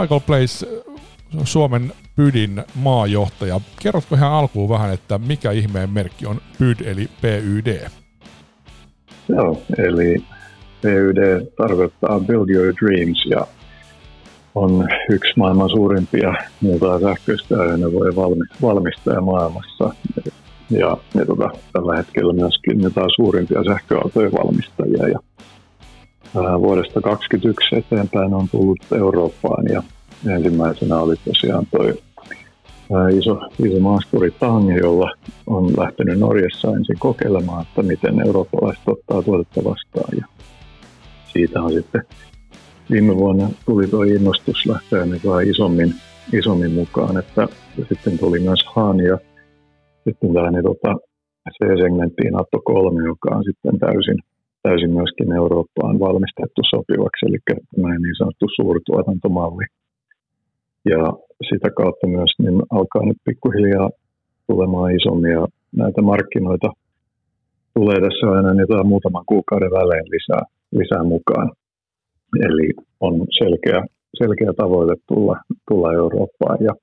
Michael Place, Suomen PYDin maajohtaja. Kerrotko ihan alkuun vähän, että mikä ihmeen merkki on PYD eli PYD? Joo, eli PYD tarkoittaa Build Your Dreams ja on yksi maailman suurimpia muuta sähköistä ajoneuvoja valmistaja maailmassa. Ja, ja tota, tällä hetkellä myöskin jotain suurimpia sähköautojen valmistajia. Ja, vuodesta 2021 eteenpäin on tullut Eurooppaan ja ensimmäisenä oli tosiaan toi iso, iso maasturi Tang, jolla on lähtenyt Norjassa ensin kokeilemaan, että miten eurooppalaiset ottaa tuotetta vastaan. Ja siitä on sitten viime vuonna tuli tuo innostus lähteä niin isommin, isommin mukaan, että sitten tuli myös Han ja sitten tällainen tota, C-segmenttiin Atto 3, joka on sitten täysin, täysin myöskin Eurooppaan valmistettu sopivaksi, eli tämä niin sanottu suurtuotantomalli. Ja sitä kautta myös niin alkaa nyt pikkuhiljaa tulemaan isommia näitä markkinoita. Tulee tässä aina niitä muutaman kuukauden välein lisää, lisää mukaan. Eli on selkeä, selkeä tavoite tulla, tulla Eurooppaan ja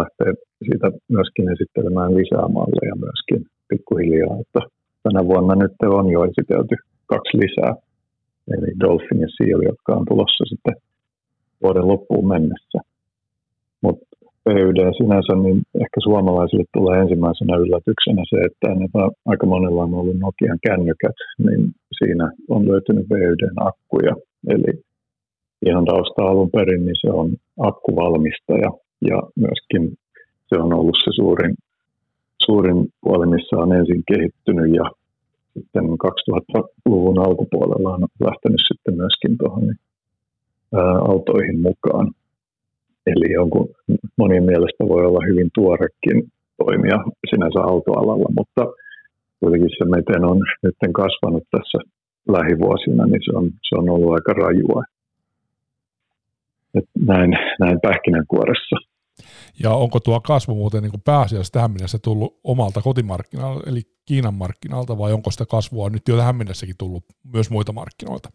lähtee siitä myöskin esittelemään lisää malleja myöskin pikkuhiljaa, että tänä vuonna nyt on jo esitelty kaksi lisää, eli Dolphin ja Seal, jotka on tulossa sitten vuoden loppuun mennessä. Mutta PYD sinänsä, niin ehkä suomalaisille tulee ensimmäisenä yllätyksenä se, että aika monella on ollut Nokian kännykät, niin siinä on löytynyt PYDn akkuja. Eli ihan tausta alun perin, niin se on akkuvalmistaja ja myöskin se on ollut se suurin, suurin puoli, missä on ensin kehittynyt ja sitten 2000-luvun alkupuolella on lähtenyt sitten myöskin tuohon autoihin mukaan. Eli jonkun, monien mielestä voi olla hyvin tuorekin toimia sinänsä autoalalla, mutta kuitenkin se miten on nyt kasvanut tässä lähivuosina, niin se on, se on ollut aika rajua. Et näin, näin pähkinänkuoressa. Ja onko tuo kasvu muuten niin kuin pääasiassa tähän mennessä tullut omalta kotimarkkinalta, eli Kiinan markkinalta, vai onko sitä kasvua nyt jo tähän mennessäkin tullut myös muita markkinoilta?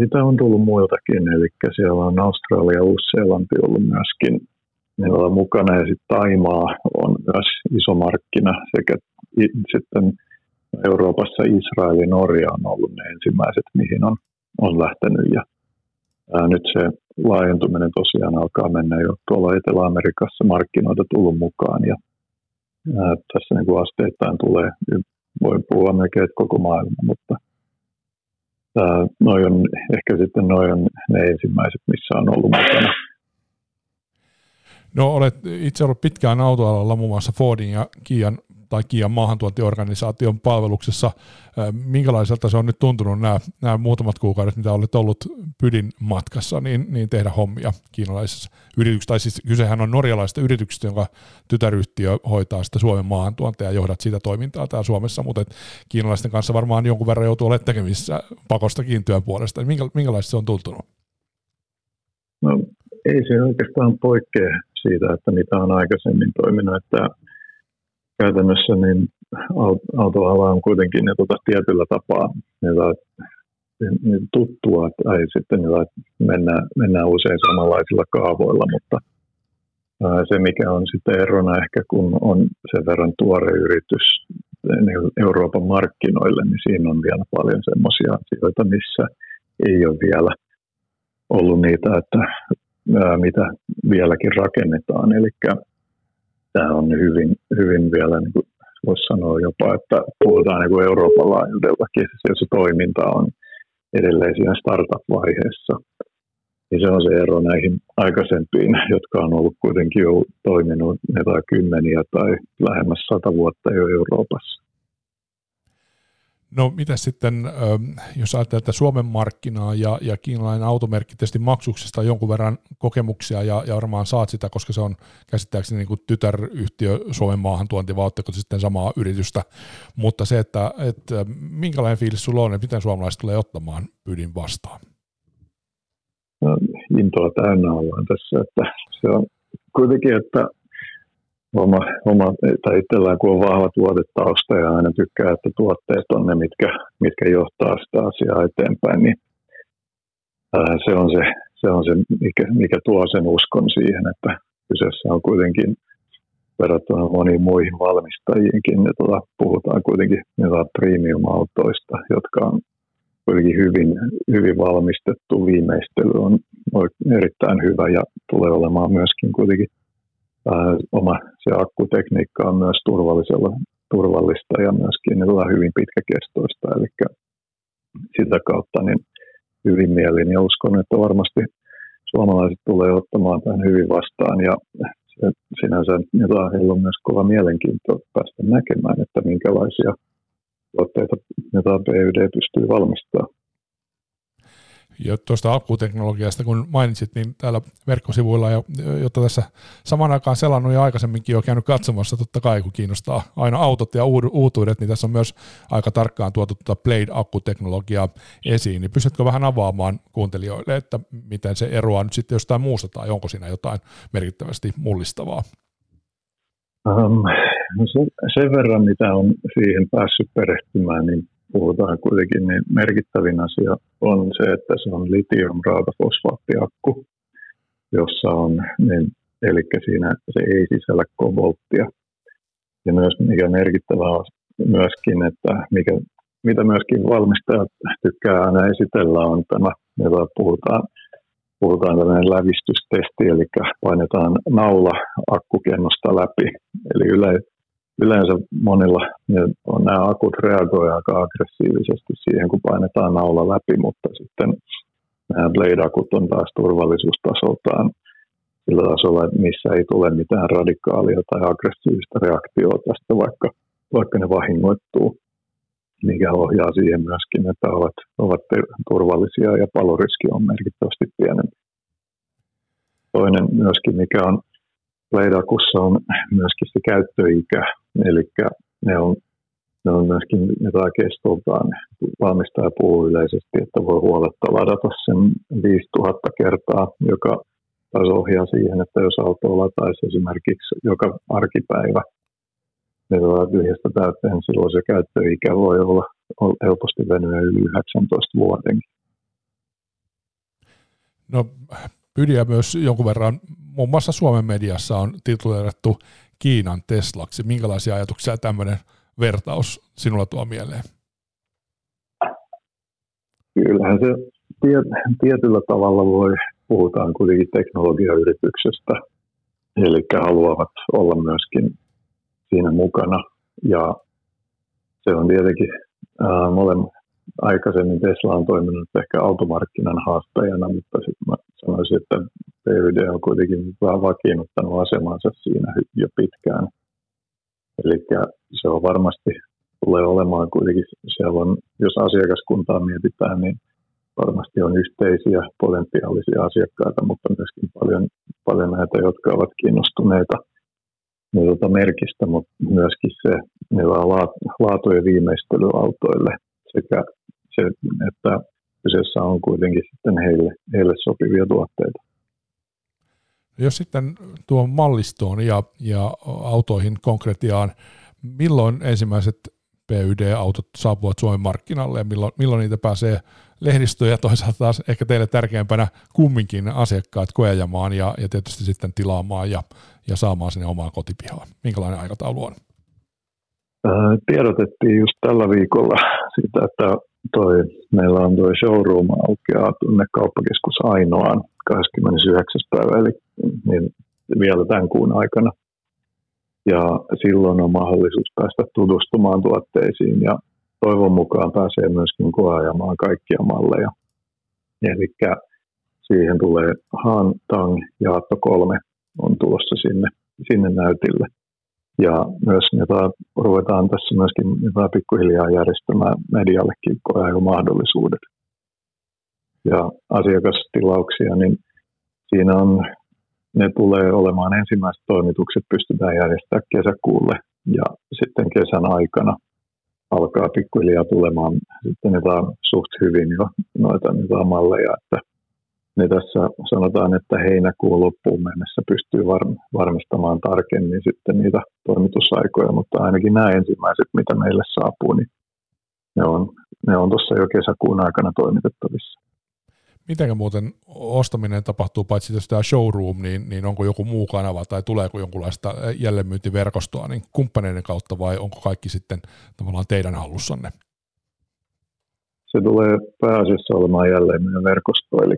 Sitä on tullut muiltakin, eli siellä on Australia ja Uusi-Seelanti ollut myöskin meillä on mukana, ja sitten Taimaa on myös iso markkina, sekä sitten Euroopassa Israel ja Norja on ollut ne ensimmäiset, mihin on, on lähtenyt, ja ää, nyt se laajentuminen tosiaan alkaa mennä jo tuolla Etelä-Amerikassa markkinoita tullut mukaan, ja ää, tässä niin kuin asteittain tulee, voi puhua melkein koko maailma, mutta – noin on, ehkä sitten noin on ne ensimmäiset, missä on ollut mukana. No olet itse ollut pitkään autoalalla muun muassa Fordin ja Kian tai Kian maahantuontiorganisaation palveluksessa. Minkälaiselta se on nyt tuntunut nämä, nämä muutamat kuukaudet, mitä olet ollut Pydin matkassa, niin, niin tehdä hommia kiinalaisessa yrityksessä, tai siis kysehän on norjalaisesta yrityksestä, jonka tytäryhtiö hoitaa sitä Suomen maahantuontia ja johdat sitä toimintaa täällä Suomessa, mutta kiinalaisten kanssa varmaan jonkun verran joutuu olemaan tekemisissä pakostakin työn puolesta. Minkä, minkälaista se on tuntunut? No, ei se oikeastaan poikkea siitä, että mitä on aikaisemmin toiminut, että käytännössä niin autoala on kuitenkin ne, tuota, tietyllä tapaa niitä, niin tuttua, tai sitten niitä, mennään, mennään usein samanlaisilla kaavoilla, mutta se mikä on sitten erona ehkä, kun on sen verran tuore yritys niin Euroopan markkinoille, niin siinä on vielä paljon semmoisia asioita, missä ei ole vielä ollut niitä, että mitä vieläkin rakennetaan. Eli tämä on hyvin, hyvin vielä, niin kuin voisi sanoa jopa, että puhutaan niin kuin Euroopan laajuudellakin, jos se toiminta on edelleen siinä startup-vaiheessa. Niin se on se ero näihin aikaisempiin, jotka on ollut kuitenkin jo toiminut jotain kymmeniä tai lähemmäs sata vuotta jo Euroopassa. No mitä sitten, jos ajattelee että Suomen markkinaa ja, ja kiinalainen automerkki tietysti maksuksesta jonkun verran kokemuksia ja, ja varmaan saat sitä, koska se on käsittääkseni niin kuin tytäryhtiö Suomen maahantuonti, vai sitten samaa yritystä, mutta se, että, että minkälainen fiilis sulla on, että miten suomalaiset tulee ottamaan pyydin vastaan? No, intoa täynnä ollaan tässä, että se on kuitenkin, että oma, oma tai itsellään kun on vahva tuotetausta ja aina tykkää, että tuotteet on ne, mitkä, mitkä johtaa sitä asiaa eteenpäin, niin ää, se on se, se on se, mikä, mikä tuo sen uskon siihen, että kyseessä on kuitenkin verrattuna moniin muihin valmistajiinkin, niin tuota, puhutaan kuitenkin premium-autoista, jotka on kuitenkin hyvin, hyvin valmistettu. Viimeistely on erittäin hyvä ja tulee olemaan myöskin kuitenkin ää, oma se akkutekniikka on myös turvallisella, turvallista ja myöskin niin hyvin pitkäkestoista. Eli sitä kautta niin hyvin mielin ja uskon, että varmasti suomalaiset tulee ottamaan tämän hyvin vastaan ja se sinänsä jotain heillä on myös kova mielenkiinto päästä näkemään, että minkälaisia tuotteita jotain PYD pystyy valmistamaan. Ja tuosta akkuteknologiasta, kun mainitsit, niin täällä verkkosivuilla, ja, jotta tässä saman aikaan selannut ja aikaisemminkin jo käynyt katsomassa, totta kai kun kiinnostaa aina autot ja uutuudet, niin tässä on myös aika tarkkaan tuotu tuota Blade-akkuteknologiaa esiin, niin pystytkö vähän avaamaan kuuntelijoille, että miten se eroaa nyt sitten jostain muusta, tai onko siinä jotain merkittävästi mullistavaa? Um, sen, sen verran, mitä on siihen päässyt perehtymään, niin puhutaan kuitenkin, niin merkittävin asia on se, että se on litium-rautafosfaattiakku, jossa on, niin, eli siinä se ei sisällä kobolttia. Ja myös mikä merkittävää on myöskin, että mikä, mitä myöskin valmistajat tykkää aina esitellä on tämä, jota puhutaan, puhutaan tällainen lävistystesti, eli painetaan naula akkukennosta läpi. Eli yle, yleensä monilla on nämä akut reagoivat aika aggressiivisesti siihen, kun painetaan naula läpi, mutta sitten nämä Blade-akut on taas turvallisuustasoltaan sillä tasolla, että missä ei tule mitään radikaalia tai aggressiivista reaktiota tästä, vaikka, vaikka ne vahingoittuu, mikä ohjaa siihen myöskin, että ovat, ovat turvallisia ja paloriski on merkittävästi pienempi. Toinen myöskin, mikä on Leidakussa on myöskin se käyttöikä, eli ne on, ne on myöskin jotain kestoltaan. Valmistaja puhuu yleisesti, että voi huoletta ladata sen 5000 kertaa, joka taas ohjaa siihen, että jos auto lataisi esimerkiksi joka arkipäivä ne tyhjästä täyteen, niin silloin se käyttöikä voi olla helposti venyä yli 19 vuoden. No Pydiä myös jonkun verran, muun muassa Suomen mediassa on tituleerattu Kiinan Teslaksi. Minkälaisia ajatuksia tämmöinen vertaus sinulla tuo mieleen? Kyllähän se tietyllä tavalla voi, puhutaan kuitenkin teknologiayrityksestä, eli haluavat olla myöskin siinä mukana. Ja se on tietenkin ää, molemmat, aikaisemmin Tesla on toiminut ehkä automarkkinan haastajana, mutta sitten mä sanoisin, että PYD on kuitenkin vähän vakiinnuttanut asemansa siinä jo pitkään. Eli se on varmasti tulee olemaan kuitenkin, siellä on, jos asiakaskuntaa mietitään, niin varmasti on yhteisiä potentiaalisia asiakkaita, mutta myöskin paljon, paljon näitä, jotka ovat kiinnostuneita niin tuota merkistä, mutta myöskin se, millä on laatu- ja viimeistelyautoille sekä se, että kyseessä on kuitenkin sitten heille, heille sopivia tuotteita. Jos sitten tuon mallistoon ja, ja autoihin konkretiaan, milloin ensimmäiset PYD-autot saapuvat Suomen markkinalle ja milloin, milloin niitä pääsee lehdistöön ja toisaalta taas ehkä teille tärkeämpänä kumminkin asiakkaat koejamaan ja, ja tietysti sitten tilaamaan ja, ja saamaan sinne omaa kotipihaan. Minkälainen aikataulu on? Tiedotettiin just tällä viikolla siitä, että toi, meillä on tuo showroom aukeaa tuonne kauppakeskus Ainoaan 29. päivä, eli niin vielä tämän kuun aikana. Ja silloin on mahdollisuus päästä tutustumaan tuotteisiin ja toivon mukaan pääsee myöskin koeajamaan kaikkia malleja. Eli siihen tulee Han, Tang ja Atto 3 on tulossa sinne, sinne näytille. Ja myös jota ruvetaan tässä myöskin jotain pikkuhiljaa järjestämään mediallekin mahdollisuudet. Ja asiakastilauksia, niin siinä on, ne tulee olemaan ensimmäiset toimitukset pystytään järjestämään kesäkuulle ja sitten kesän aikana alkaa pikkuhiljaa tulemaan sitten jotain suht hyvin jo noita, noita malleja, että niin tässä sanotaan, että heinäkuun loppuun mennessä pystyy varmistamaan tarkemmin sitten niitä toimitusaikoja, mutta ainakin nämä ensimmäiset, mitä meille saapuu, niin ne on, ne on tuossa jo kesäkuun aikana toimitettavissa. Miten muuten ostaminen tapahtuu, paitsi jos tämä showroom, niin, niin onko joku muu kanava tai tuleeko jonkunlaista jälleenmyyntiverkostoa niin kumppaneiden kautta vai onko kaikki sitten tavallaan teidän hallussanne? Se tulee pääasiassa olemaan jälleenmyyntiverkosto, eli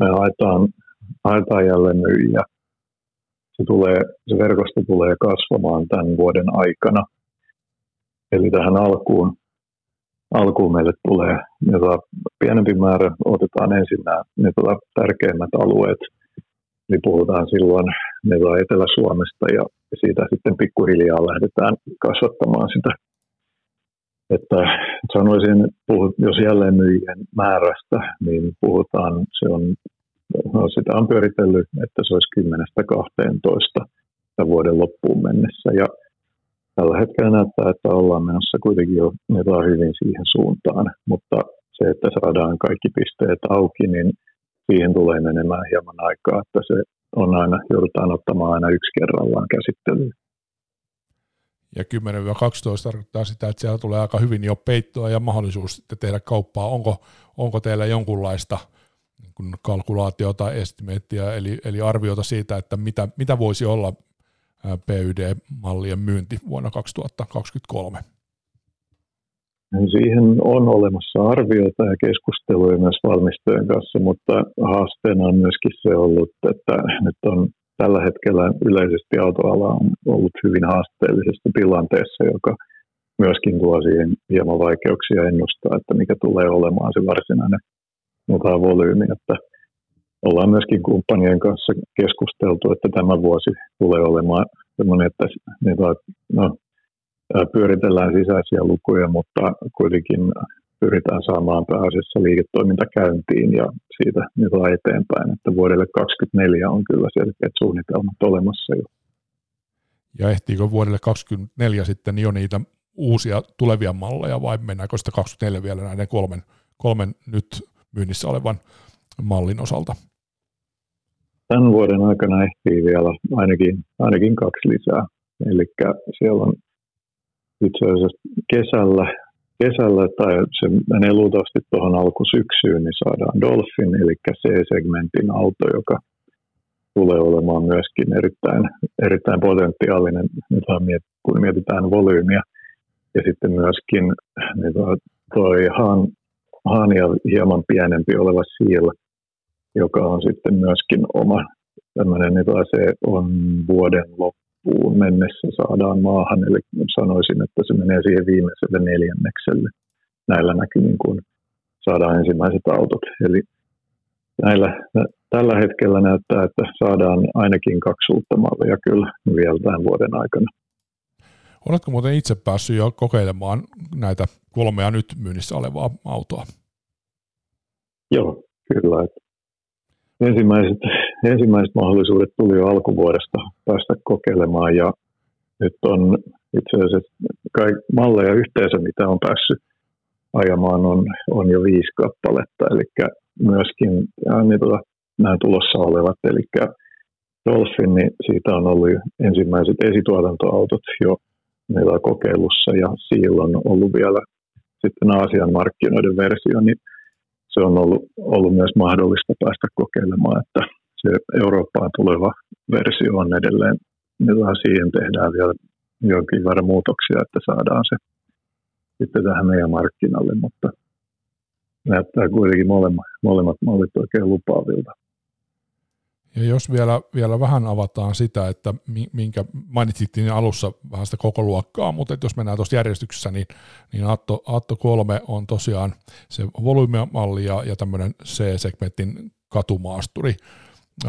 me haetaan, haetaan jälleenmyyjiä. Se, tulee, se verkosto tulee kasvamaan tämän vuoden aikana. Eli tähän alkuun alkuun meille tulee jota pienempi määrä, otetaan ensin nämä ne tota tärkeimmät alueet, eli puhutaan silloin ne Etelä-Suomesta ja siitä sitten pikkuhiljaa lähdetään kasvattamaan sitä. Että sanoisin, jos jälleen myyjien määrästä, niin puhutaan, se on, no sitä on pyöritellyt, että se olisi 10-12 vuoden loppuun mennessä. Ja tällä hetkellä näyttää, että ollaan menossa kuitenkin jo jotain hyvin siihen suuntaan, mutta se, että saadaan kaikki pisteet auki, niin siihen tulee menemään hieman aikaa, että se on aina, joudutaan ottamaan aina yksi kerrallaan käsittelyyn. Ja 10-12 tarkoittaa sitä, että siellä tulee aika hyvin jo peittoa ja mahdollisuus sitten tehdä kauppaa. Onko, onko teillä jonkunlaista niin kalkulaatiota, estimeettiä, eli, eli arviota siitä, että mitä, mitä voisi olla PYD-mallien myynti vuonna 2023? Siihen on olemassa arvioita ja keskusteluja myös valmistojen kanssa, mutta haasteena on myöskin se ollut, että nyt on tällä hetkellä yleisesti autoala on ollut hyvin haasteellisessa tilanteessa, joka myöskin tuo siihen hieman vaikeuksia ennustaa, että mikä tulee olemaan se varsinainen volyymi. Että ollaan myöskin kumppanien kanssa keskusteltu, että tämä vuosi tulee olemaan sellainen, että no, pyöritellään sisäisiä lukuja, mutta kuitenkin pyritään saamaan pääasiassa liiketoiminta käyntiin ja siitä nyt eteenpäin, että vuodelle 2024 on kyllä selkeät suunnitelmat olemassa jo. Ja ehtiikö vuodelle 2024 sitten jo niitä uusia tulevia malleja vai mennäänkö sitä 2024 vielä näiden kolmen, kolmen nyt myynnissä olevan mallin osalta? Tämän vuoden aikana ehtii vielä ainakin, ainakin kaksi lisää. Eli siellä on itse asiassa kesällä, kesällä tai se menee luultavasti tuohon alkusyksyyn, niin saadaan Dolphin, eli C-segmentin auto, joka tulee olemaan myöskin erittäin, erittäin potentiaalinen, kun mietitään volyymiä. Ja sitten myöskin niin toi Han, Han ja hieman pienempi oleva Seal, joka on sitten myöskin oma tämmöinen, että se on vuoden loppuun mennessä saadaan maahan, eli sanoisin, että se menee siihen viimeiselle neljännekselle. Näillä näkymin, kun saadaan ensimmäiset autot. Eli näillä, tällä hetkellä näyttää, että saadaan ainakin kaksi uutta mallia kyllä vielä tämän vuoden aikana. Oletko muuten itse päässyt jo kokeilemaan näitä kolmea nyt myynnissä olevaa autoa? Joo, kyllä. Että ensimmäiset, ensimmäiset mahdollisuudet tuli jo alkuvuodesta päästä kokeilemaan ja nyt on itse asiassa kaik, malleja yhteensä, mitä on päässyt ajamaan, on, on jo viisi kappaletta, eli myöskin niin tuota, nämä tulossa olevat, eli Dolphin, niin siitä on ollut ensimmäiset esituotantoautot jo meillä kokeilussa ja Seal on ollut vielä sitten Aasian markkinoiden versio, niin se on ollut, ollut myös mahdollista päästä kokeilemaan, että se Eurooppaan tuleva versio on edelleen, siihen tehdään vielä jonkin verran muutoksia, että saadaan se sitten tähän meidän markkinalle, mutta näyttää kuitenkin molemmat, molemmat mallit oikein lupaavilta. Ja jos vielä, vielä vähän avataan sitä, että minkä mainitsittiin alussa vähän sitä koko luokkaa, mutta jos mennään tuossa järjestyksessä, niin, niin Atto, Atto 3 on tosiaan se volyymimalli ja, ja tämmöinen C-segmentin katumaasturi. Ö,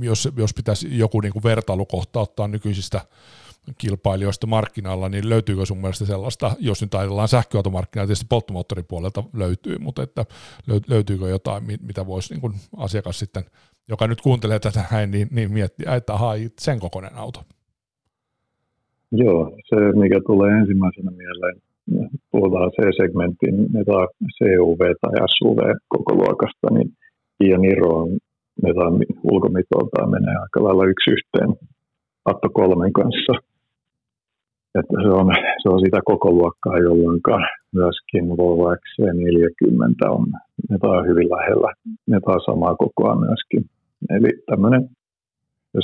jos, jos pitäisi joku niin kuin vertailukohta ottaa nykyisistä kilpailijoista markkinalla, niin löytyykö sun mielestä sellaista, jos nyt ajatellaan sähköautomarkkinaa, tietysti polttomoottoripuolelta löytyy, mutta että löytyykö jotain, mitä voisi niin kuin asiakas sitten joka nyt kuuntelee tätä näin, niin, niin miettii, että aha, sen kokoinen auto. Joo, se mikä tulee ensimmäisenä mieleen, puhutaan C-segmentin CUV tai SUV koko luokasta, niin Kia Niro on ulkomitoltaan menee aika lailla yksi yhteen Atto kolmen kanssa. Että se, on, se on sitä koko luokkaa, jolloin myöskin Volvo XC40 on, ne on hyvin lähellä, ne on samaa kokoa myöskin. Eli tämmöinen,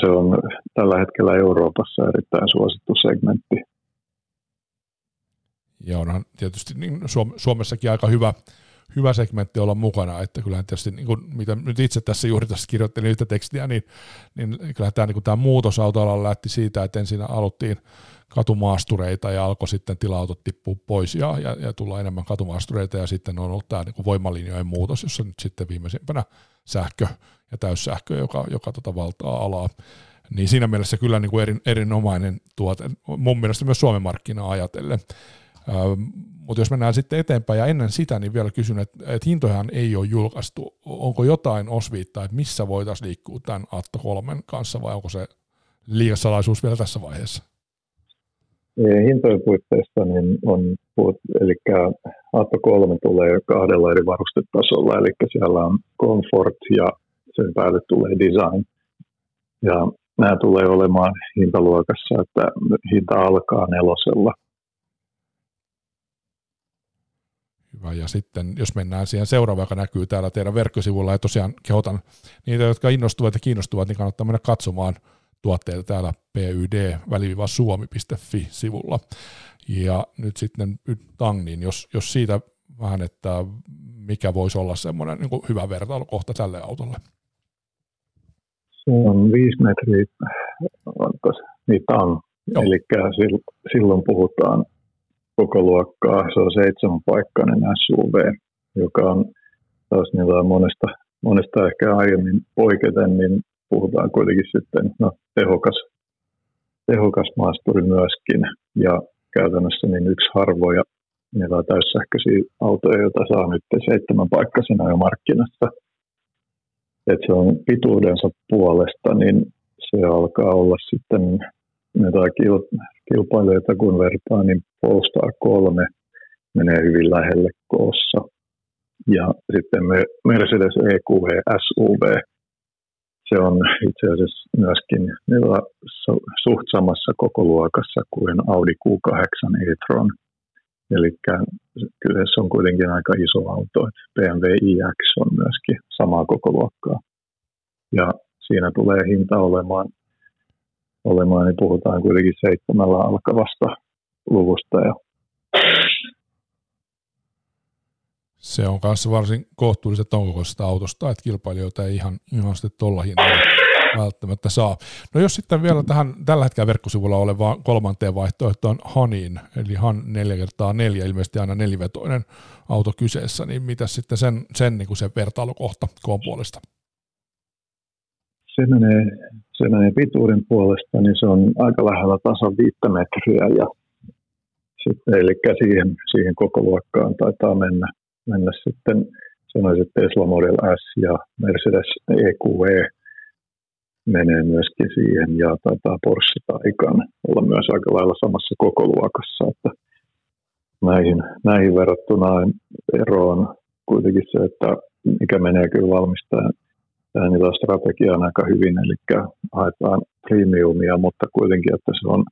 se on tällä hetkellä Euroopassa erittäin suosittu segmentti. Ja onhan tietysti niin Suomessakin aika hyvä, hyvä segmentti olla mukana, että kyllähän tietysti, niin kuin, mitä nyt itse tässä juuri tässä kirjoittelin yhtä tekstiä, niin, niin kyllähän tämä, niin tämä muutos autoalalla lähti siitä, että ensin aluttiin katumaastureita ja alkoi sitten tila-autot tippua pois ja, ja, ja tulla enemmän katumaastureita ja sitten on ollut tämä niin kuin voimalinjojen muutos, jossa nyt sitten viimeisimpänä sähkö ja täyssähkö, joka, joka tota valtaa alaa. Niin siinä mielessä kyllä niin kuin erin, erinomainen tuote, mun mielestä myös Suomen markkinaa ajatellen. Mutta jos mennään sitten eteenpäin ja ennen sitä, niin vielä kysyn, että, että hintojahan ei ole julkaistu. Onko jotain osviittaa, että missä voitaisiin liikkua tämän Atto 3 kanssa vai onko se liikasalaisuus vielä tässä vaiheessa? Hintojen puitteissa niin on, eli Atto 3 tulee kahdella eri varustetasolla, eli siellä on Comfort ja sen päälle tulee Design. Ja nämä tulee olemaan hintaluokassa, että hinta alkaa nelosella – Hyvä. Ja sitten jos mennään siihen seuraavaan, joka näkyy täällä teidän verkkosivulla, ja tosiaan kehotan niitä, jotka innostuvat ja kiinnostuvat, niin kannattaa mennä katsomaan tuotteita täällä pyd-suomi.fi-sivulla. Ja nyt sitten Tang, niin jos, jos siitä vähän, että mikä voisi olla semmoinen niin hyvä vertailukohta tälle autolle? Se on viisi metriä, niin Tang. Eli silloin puhutaan koko luokkaa. Se on seitsemänpaikkainen SUV, joka on taas niin monesta, monesta ehkä aiemmin poiketen, niin puhutaan kuitenkin sitten no, tehokas, tehokas maasturi myöskin. Ja käytännössä niin yksi harvoja niitä täyssähköisiä autoja, joita saa nyt seitsemänpaikkaisena jo markkinassa. Et se on pituudensa puolesta, niin se alkaa olla sitten jotain kilpailijoita kun vertaa, niin Polestar 3 menee hyvin lähelle koossa. Ja sitten Mercedes EQV SUV, se on itse asiassa myöskin suht samassa koko luokassa kuin Audi Q8 e-tron. Eli kyseessä on kuitenkin aika iso auto. BMW iX on myöskin samaa koko luokkaa. Ja siinä tulee hinta olemaan olemaan, niin puhutaan kuitenkin seitsemällä alkavasta luvusta. Ja se on kanssa varsin kohtuulliset onkokoisesta autosta, että kilpailijoita ei ihan, ihan sitten tuolla hinnalla välttämättä saa. No jos sitten vielä tähän tällä hetkellä verkkosivulla olevaan kolmanteen vaihtoehtoon Hanin, eli Han 4 kertaa 4 ilmeisesti aina nelivetoinen auto kyseessä, niin mitä sitten sen, sen, niin kuin se vertailukohta koon puolesta? Se menee, se menee pituuden puolesta, niin se on aika lähellä tasan viittä metriä ja sitten, eli siihen, siihen koko luokkaan taitaa mennä, mennä sitten sanoisin Tesla Model S ja Mercedes EQV menee myöskin siihen ja taitaa Porsche Taycan olla myös aika lailla samassa koko luokassa, että näihin, näihin verrattuna ero on kuitenkin se, että mikä menee kyllä valmistajan strategia on aika hyvin, eli haetaan premiumia, mutta kuitenkin, että se on,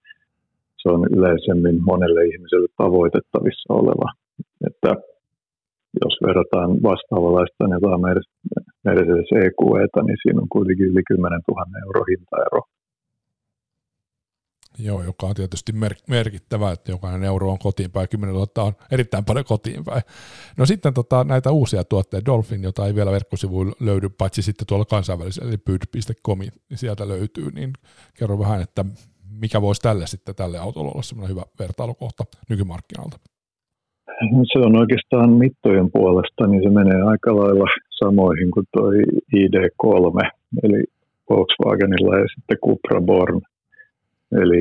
se on yleisemmin monelle ihmiselle tavoitettavissa oleva. Että jos verrataan vastaavanlaista niin Mercedes EQEtä, niin siinä on kuitenkin yli 10 000 euro hintaero Joo, joka on tietysti mer- merkittävä, että jokainen euro on kotiin päin, 10 000 on erittäin paljon kotiin päin. No sitten tota, näitä uusia tuotteita, Dolphin, jota ei vielä verkkosivuilla löydy, paitsi sitten tuolla kansainvälisellä, eli pyd.com, niin sieltä löytyy, niin kerro vähän, että mikä voisi tälle sitten tälle autolle olla semmoinen hyvä vertailukohta nykymarkkinalta? Se on oikeastaan mittojen puolesta, niin se menee aika lailla samoihin kuin tuo ID3, eli Volkswagenilla ja sitten Cupra Born – Eli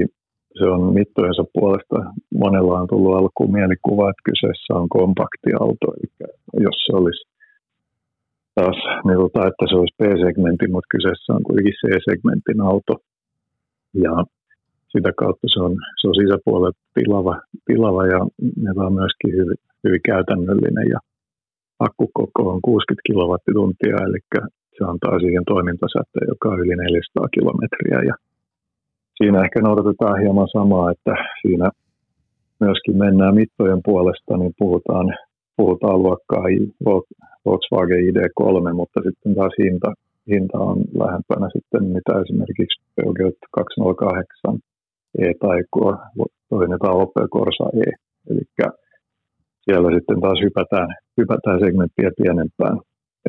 se on mittojensa puolesta. Monella on tullut alkuun mielikuva, että kyseessä on kompaktiauto. Eli jos se olisi taas, niin tota, että se olisi B-segmentin, mutta kyseessä on kuitenkin C-segmentin auto. Ja sitä kautta se on, se on sisäpuolella tilava, tilava ja ne on myöskin hyvin, hyvin käytännöllinen. Ja akkukoko on 60 kilowattituntia, eli se antaa siihen toimintasäteen, joka on yli 400 kilometriä. Ja siinä ehkä noudatetaan hieman samaa, että siinä myöskin mennään mittojen puolesta, niin puhutaan, puhutaan luokkaa Volkswagen ID3, mutta sitten taas hinta, hinta on lähempänä sitten mitä esimerkiksi Peugeot 208 E tai tai Opel Corsa E. Eli siellä sitten taas hypätään, hypätään segmenttiä pienempään.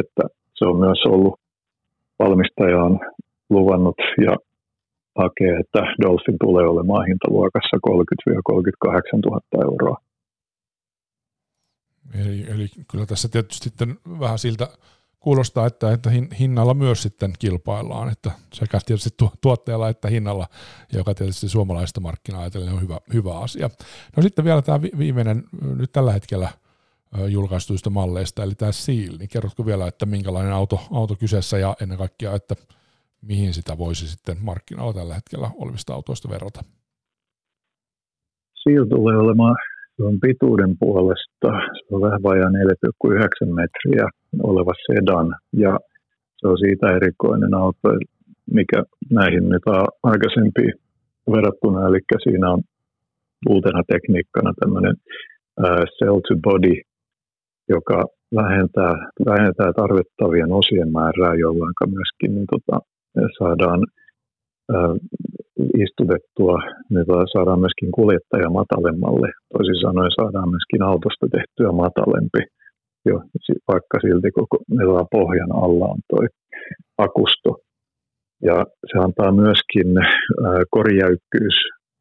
Että se on myös ollut, valmistaja on luvannut ja hakee, että Dolphin tulee olemaan hintaluokassa 30-38 000 euroa. Eli, eli kyllä tässä tietysti sitten vähän siltä kuulostaa, että, että hinnalla myös sitten kilpaillaan, että sekä tietysti tuotteella että hinnalla, joka tietysti suomalaista markkinaa ajatellen on hyvä, hyvä asia. No sitten vielä tämä viimeinen nyt tällä hetkellä julkaistuista malleista, eli tämä Seal, niin kerrotko vielä, että minkälainen auto, auto kyseessä ja ennen kaikkea, että mihin sitä voisi sitten markkinoilla tällä hetkellä olevista autoista verrata? Seal tulee olemaan se on pituuden puolesta, se on vähän vajaa 4,9 metriä oleva sedan. Ja se on siitä erikoinen auto, mikä näihin nyt on aikaisempiin verrattuna, eli siinä on uutena tekniikkana tämmöinen cell to body, joka vähentää, vähentää tarvittavien osien määrää, jolloin myöskin niin tota, saadaan istutettua, niin saadaan myöskin kuljettaja matalemmalle. Toisin sanoen saadaan myöskin autosta tehtyä matalempi, jo, vaikka silti koko pohjan alla on tuo akusto. Ja se antaa myöskin korjäykkyys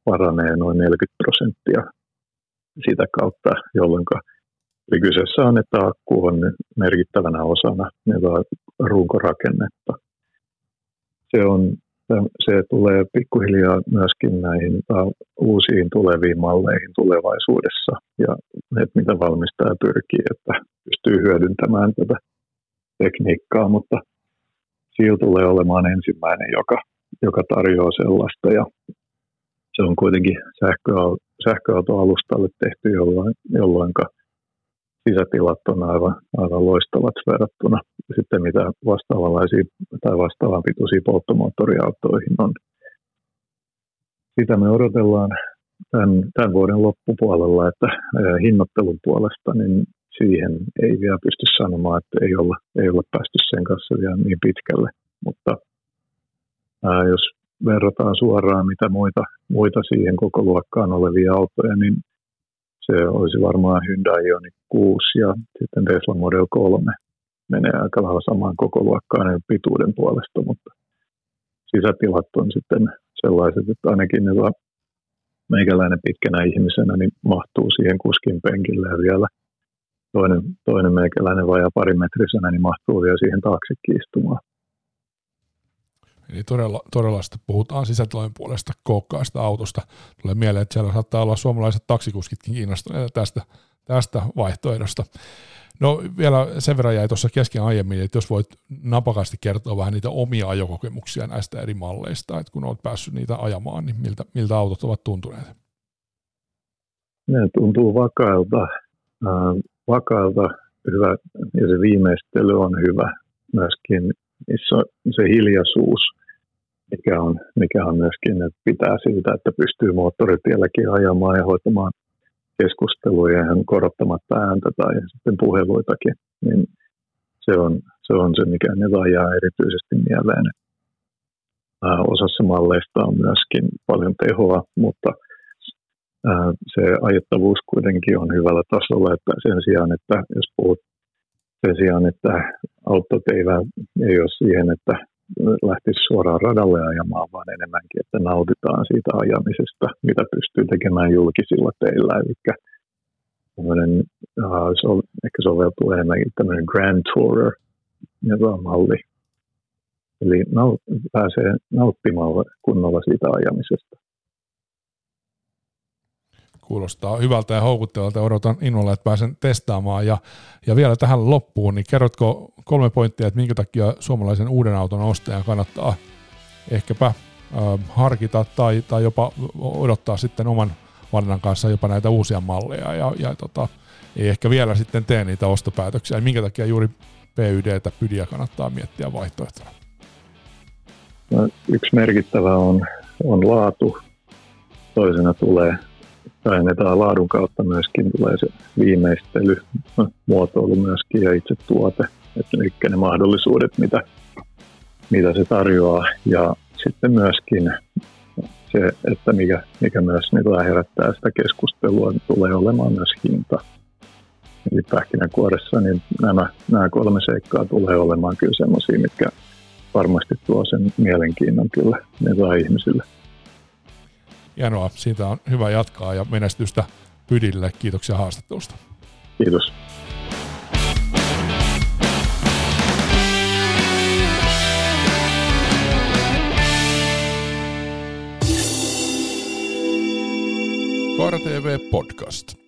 paranee noin 40 prosenttia sitä kautta, jolloin Eli kyseessä on, että akku on merkittävänä osana runkorakennetta. Se on se tulee pikkuhiljaa myöskin näihin uusiin tuleviin malleihin tulevaisuudessa. Ja että mitä valmistaja pyrkii, että pystyy hyödyntämään tätä tekniikkaa, mutta Seal tulee olemaan ensimmäinen, joka, joka tarjoaa sellaista. Ja se on kuitenkin sähköautoalustalle tehty, jolloin, jolloin sisätilat on aivan, aivan loistavat verrattuna sitten mitä vastaavanlaisia tai vastaavan pituisia polttomoottoriautoihin on. Sitä me odotellaan tämän, tämän vuoden loppupuolella, että hinnoittelun puolesta niin siihen ei vielä pysty sanomaan, että ei olla, ei olla päästy sen kanssa vielä niin pitkälle. Mutta ää, jos verrataan suoraan mitä muita, muita siihen koko luokkaan olevia autoja, niin se olisi varmaan Hyundai Ioniq 6 ja sitten Tesla Model 3 menee aika lailla samaan koko luokkaan pituuden puolesta, mutta sisätilat on sitten sellaiset, että ainakin ne meikäläinen pitkänä ihmisenä niin mahtuu siihen kuskin penkille ja vielä toinen, toinen meikäläinen vajaa parimetrisenä niin mahtuu vielä siihen taakse istumaan. Eli todella, todella sitten puhutaan sisätilojen puolesta kookkaasta autosta. Tulee mieleen, että siellä saattaa olla suomalaiset taksikuskitkin kiinnostuneita tästä, tästä vaihtoehdosta. No vielä sen verran jäi tuossa kesken aiemmin, että jos voit napakasti kertoa vähän niitä omia ajokokemuksia näistä eri malleista, että kun olet päässyt niitä ajamaan, niin miltä, miltä autot ovat tuntuneet? Ne tuntuu vakailta, äh, vakailta hyvä, ja se viimeistely on hyvä myöskin. Se, se hiljaisuus, mikä on, mikä on myöskin, että pitää siitä, että pystyy moottoritielläkin ajamaan ja hoitamaan keskusteluja ihan korottamatta ääntä tai sitten puheluitakin, niin se on se, on se mikä ne jää erityisesti mieleen. Osassa malleista on myöskin paljon tehoa, mutta se ajettavuus kuitenkin on hyvällä tasolla, että sen sijaan, että jos puhut sen sijaan, että autot ei, ei ole siihen, että lähtisi suoraan radalle ajamaan, vaan enemmänkin, että nautitaan siitä ajamisesta, mitä pystyy tekemään julkisilla teillä. Eli tämmöinen, uh, se on, ehkä soveltuu enemmänkin tämmöinen Grand Tourer malli. Eli naut, pääsee nauttimaan kunnolla siitä ajamisesta. Kuulostaa hyvältä ja houkuttelevalta. Odotan innolla, että pääsen testaamaan. Ja, ja vielä tähän loppuun, niin kerrotko kolme pointtia, että minkä takia suomalaisen uuden auton ostajan kannattaa ehkäpä äh, harkita tai, tai jopa odottaa sitten oman valinnan kanssa jopa näitä uusia malleja ja, ja tota, ei ehkä vielä sitten tee niitä ostopäätöksiä. Minkä takia juuri PYD Pydiä kannattaa miettiä vaihtoehtona? No, yksi merkittävä on, on laatu. Toisena tulee rakennetaan laadun kautta myöskin tulee se viimeistely, muotoilu myöskin ja itse tuote, että mitkä ne mahdollisuudet, mitä, mitä se tarjoaa. Ja sitten myöskin se, että mikä, mikä myös niin herättää sitä keskustelua, niin tulee olemaan myös hinta. Eli pähkinänkuoressa niin nämä, nämä kolme seikkaa tulee olemaan kyllä sellaisia, mitkä varmasti tuo sen mielenkiinnon kyllä niin ihmisille. Hienoa, siitä on hyvä jatkaa ja menestystä Pydille. Kiitoksia haastattelusta. Kiitos. Kaara TV Podcast.